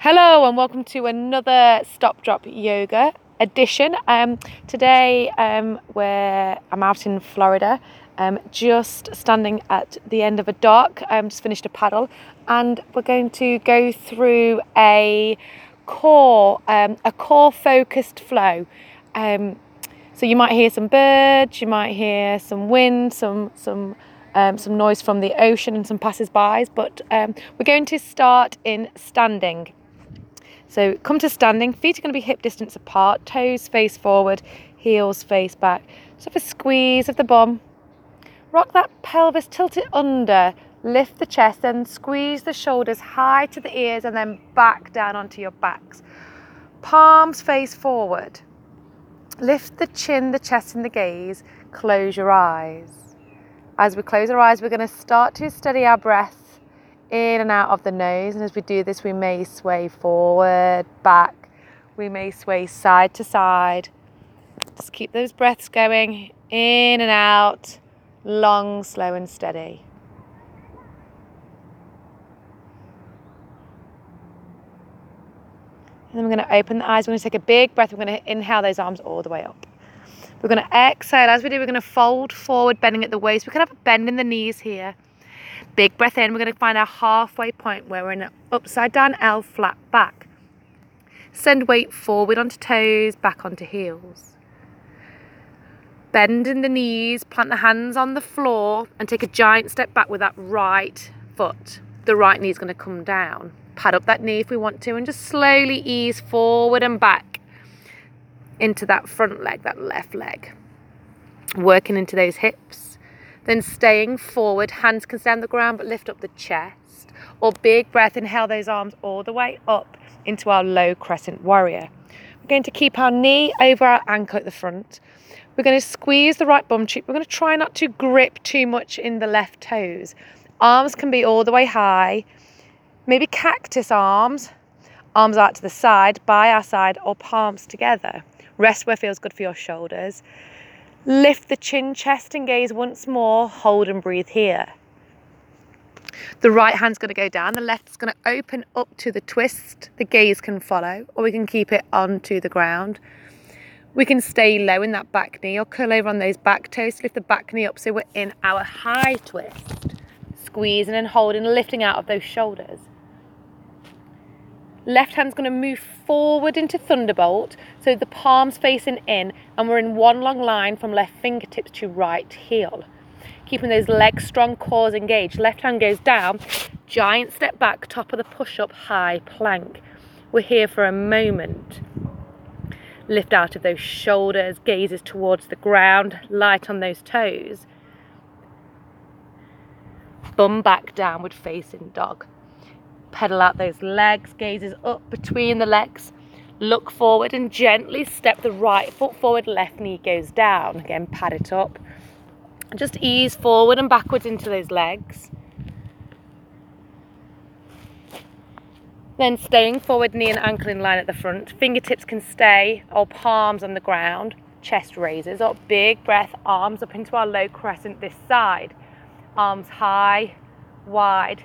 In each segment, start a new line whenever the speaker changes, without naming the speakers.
Hello and welcome to another Stop Drop Yoga edition. Um, today um, where I'm out in Florida, um, just standing at the end of a dock. I um, just finished a paddle, and we're going to go through a core, um, a core focused flow. Um, so you might hear some birds, you might hear some wind, some some um, some noise from the ocean and some passers-bys. But um, we're going to start in standing. So come to standing. Feet are going to be hip distance apart. Toes face forward, heels face back. So a squeeze of the bum. Rock that pelvis, tilt it under. Lift the chest then squeeze the shoulders high to the ears and then back down onto your backs. Palms face forward. Lift the chin, the chest, and the gaze. Close your eyes. As we close our eyes, we're going to start to steady our breath in and out of the nose. And as we do this, we may sway forward, back. We may sway side to side. Just keep those breaths going in and out, long, slow, and steady. And then we're going to open the eyes. We're going to take a big breath. We're going to inhale those arms all the way up. We're going to exhale. As we do, we're going to fold forward, bending at the waist. We can have a bend in the knees here. Big breath in. We're going to find our halfway point where we're in an upside down L flat back. Send weight forward onto toes, back onto heels. Bend in the knees, plant the hands on the floor, and take a giant step back with that right foot. The right knee is going to come down. Pad up that knee if we want to, and just slowly ease forward and back into that front leg, that left leg. Working into those hips. Then staying forward, hands can stay on the ground but lift up the chest. Or big breath, inhale those arms all the way up into our low crescent warrior. We're going to keep our knee over our ankle at the front. We're going to squeeze the right bum cheek. We're going to try not to grip too much in the left toes. Arms can be all the way high. Maybe cactus arms, arms out to the side, by our side, or palms together. Rest where feels good for your shoulders. Lift the chin, chest, and gaze once more. Hold and breathe here. The right hand's going to go down, the left's going to open up to the twist. The gaze can follow, or we can keep it onto the ground. We can stay low in that back knee or curl over on those back toes. Lift the back knee up so we're in our high twist. Squeezing and holding, lifting out of those shoulders. Left hand's going to move forward into Thunderbolt, so the palms facing in, and we're in one long line from left fingertips to right heel. Keeping those legs strong, cores engaged. Left hand goes down, giant step back, top of the push up, high plank. We're here for a moment. Lift out of those shoulders, gazes towards the ground, light on those toes. Bum back downward facing dog pedal out those legs, gazes up between the legs, look forward and gently step the right foot forward, left knee goes down. Again, pad it up. Just ease forward and backwards into those legs. Then staying forward, knee and ankle in line at the front. Fingertips can stay or palms on the ground. Chest raises up, big breath, arms up into our low crescent this side. Arms high, wide,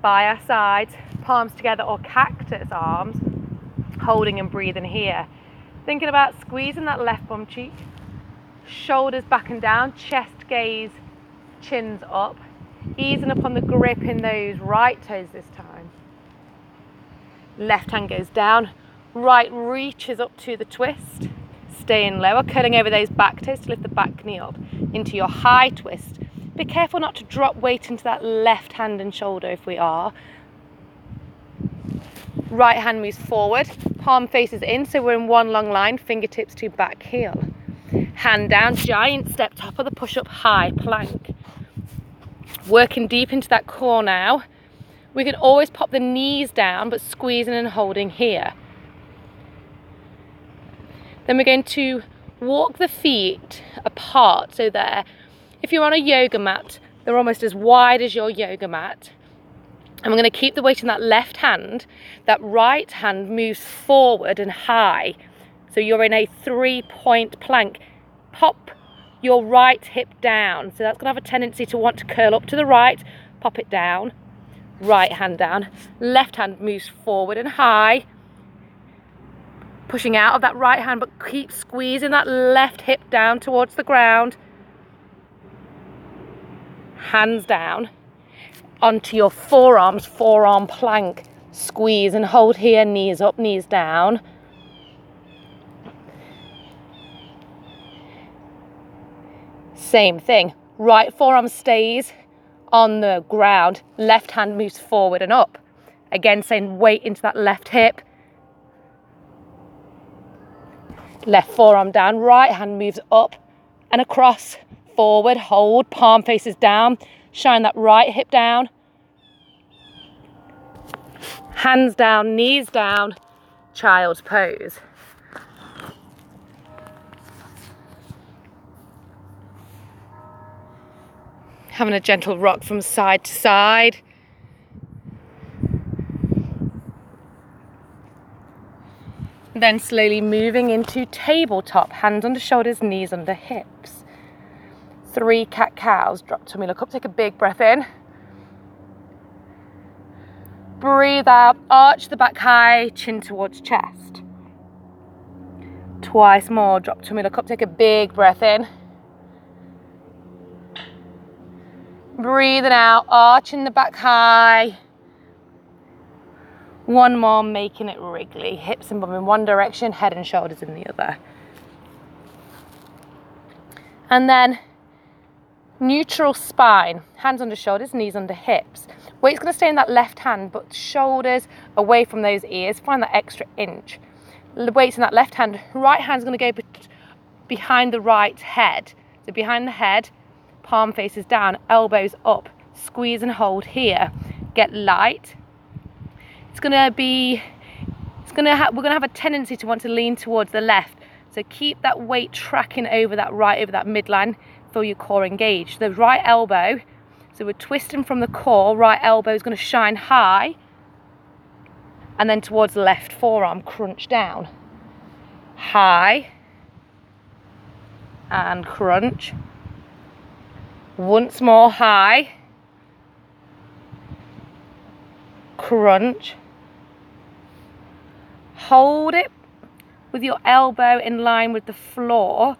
by our sides, palms together or cactus arms, holding and breathing here. Thinking about squeezing that left bum cheek, shoulders back and down, chest gaze, chins up, easing up on the grip in those right toes this time. Left hand goes down, right reaches up to the twist, staying lower, curling over those back toes to lift the back knee up into your high twist be careful not to drop weight into that left hand and shoulder if we are. Right hand moves forward, palm faces in, so we're in one long line, fingertips to back heel. Hand down, giant step, top of the push up, high plank. Working deep into that core now. We can always pop the knees down, but squeezing and holding here. Then we're going to walk the feet apart, so there, if you're on a yoga mat, they're almost as wide as your yoga mat. And we're going to keep the weight in that left hand. That right hand moves forward and high. So you're in a three point plank. Pop your right hip down. So that's going to have a tendency to want to curl up to the right, pop it down. right hand down. Left hand moves forward and high. Pushing out of that right hand, but keep squeezing that left hip down towards the ground. Hands down onto your forearms, forearm plank. Squeeze and hold here, knees up, knees down. Same thing. Right forearm stays on the ground, left hand moves forward and up. Again, saying weight into that left hip. Left forearm down, right hand moves up and across, forward, hold, palm faces down, shine that right hip down. Hands down, knees down, child's pose. having a gentle rock from side to side. Then slowly moving into tabletop, hands under shoulders, knees under hips. Three cat cows, drop tummy, look up, take a big breath in. Breathe out, arch the back high, chin towards chest. Twice more, drop tummy, look up, take a big breath in. Breathing out, arching the back high. One more, making it wriggly. Hips and bum in one direction, head and shoulders in the other. And then neutral spine, hands under shoulders, knees under hips. Weight's gonna stay in that left hand, but shoulders away from those ears. Find that extra inch. The weight's in that left hand. Right hand's gonna go behind the right head. So behind the head, palm faces down, elbows up, squeeze and hold here. Get light. It's gonna be, it's gonna have, we're gonna have a tendency to want to lean towards the left. So keep that weight tracking over that right, over that midline, feel your core engaged. The right elbow, so we're twisting from the core, right elbow is gonna shine high, and then towards the left forearm, crunch down. High, and crunch. Once more high. Crunch. Hold it with your elbow in line with the floor.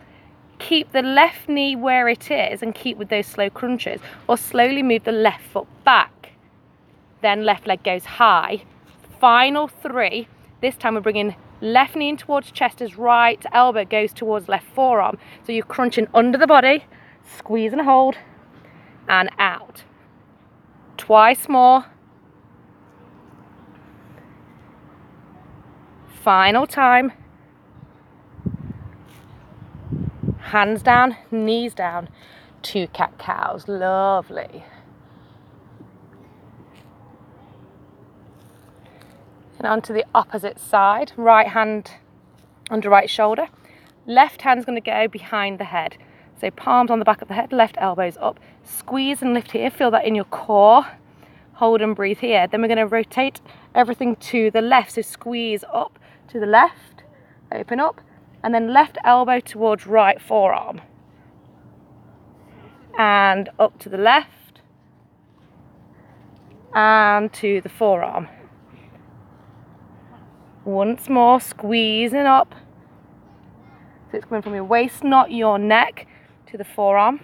Keep the left knee where it is and keep with those slow crunches. Or slowly move the left foot back. Then left leg goes high. Final three. This time we're bringing left knee in towards chest as right elbow goes towards left forearm. So you're crunching under the body, squeeze and hold and out. Twice more. Final time. Hands down, knees down. Two cat cows. Lovely. And onto the opposite side. Right hand under right shoulder. Left hand's going to go behind the head. So palms on the back of the head, left elbows up. Squeeze and lift here, feel that in your core. Hold and breathe here. Then we're gonna rotate everything to the left. So squeeze up to the left, open up, and then left elbow towards right forearm. And up to the left, and to the forearm. Once more, squeezing up. So it's coming from your waist, not your neck to the forearm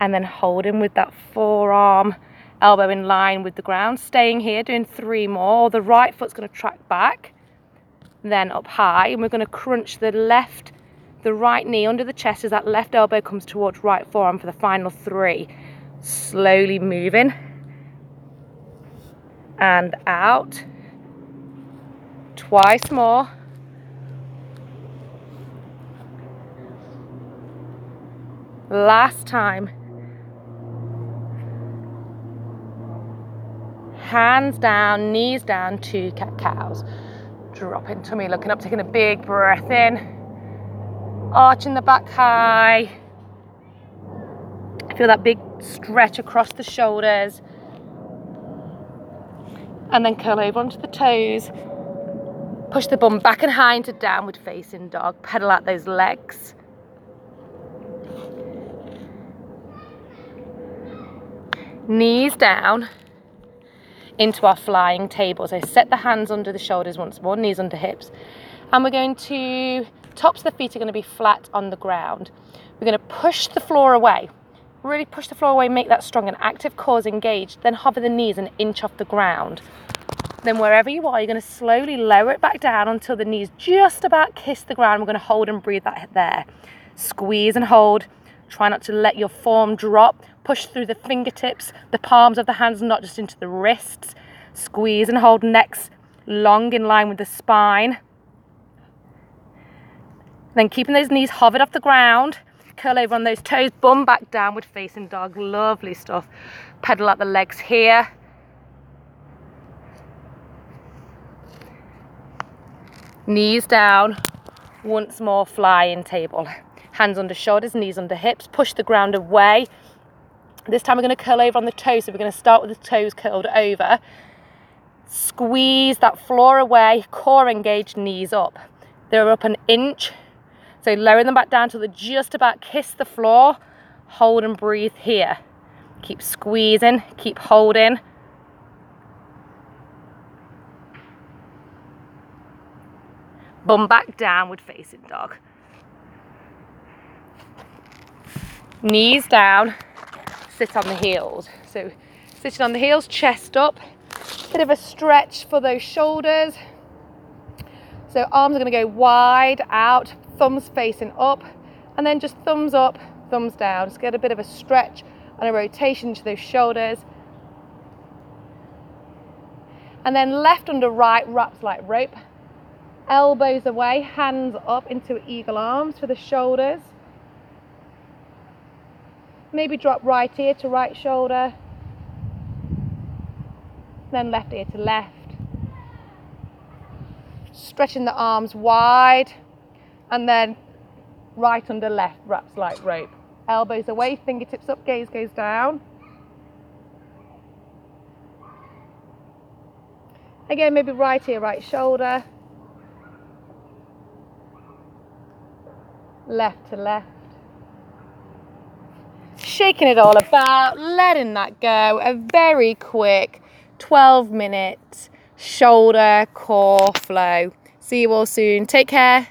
and then holding with that forearm elbow in line with the ground staying here doing three more the right foot's going to track back then up high and we're going to crunch the left the right knee under the chest as that left elbow comes towards right forearm for the final three slowly moving and out twice more Last time. Hands down, knees down, two cat cows. Drop into me, looking up, taking a big breath in. Arching the back high. Feel that big stretch across the shoulders. And then curl over onto the toes. Push the bum back and high into downward facing dog. Pedal out those legs. knees down, into our flying table. So set the hands under the shoulders once more, knees under hips. And we're going to, tops of the feet are going to be flat on the ground. We're going to push the floor away. Really push the floor away, make that strong and active cores engaged. Then hover the knees an inch off the ground. Then wherever you are, you're going to slowly lower it back down until the knees just about kiss the ground. We're going to hold and breathe that there. Squeeze and hold. Try not to let your form drop. Push through the fingertips, the palms of the hands, not just into the wrists. Squeeze and hold necks long in line with the spine. Then keeping those knees hovered off the ground. Curl over on those toes, bum back downward facing dog. Lovely stuff. Pedal out the legs here. Knees down. Once more, flying table. Hands under shoulders, knees under hips. Push the ground away. This time we're going to curl over on the toes. So we're going to start with the toes curled over. Squeeze that floor away, core engaged, knees up. They're up an inch. So lower them back down till they just about kiss the floor. Hold and breathe here. Keep squeezing, keep holding. Bum back downward facing dog. Knees down, sit on the heels. So sitting on the heels, chest up, bit of a stretch for those shoulders. So arms are gonna go wide out, thumbs facing up, and then just thumbs up, thumbs down. Just get a bit of a stretch and a rotation to those shoulders. And then left under right wraps like rope elbows away, hands up into eagle arms for the shoulders. Maybe drop right ear to right shoulder, then left ear to left. Stretching the arms wide, and then right under left wraps like rope. Elbows away, fingertips up, gaze goes down. Again, maybe right ear, right shoulder. left to left. Shaking it all about, letting that go. A very quick 12 minute shoulder core flow. See you all soon. Take care.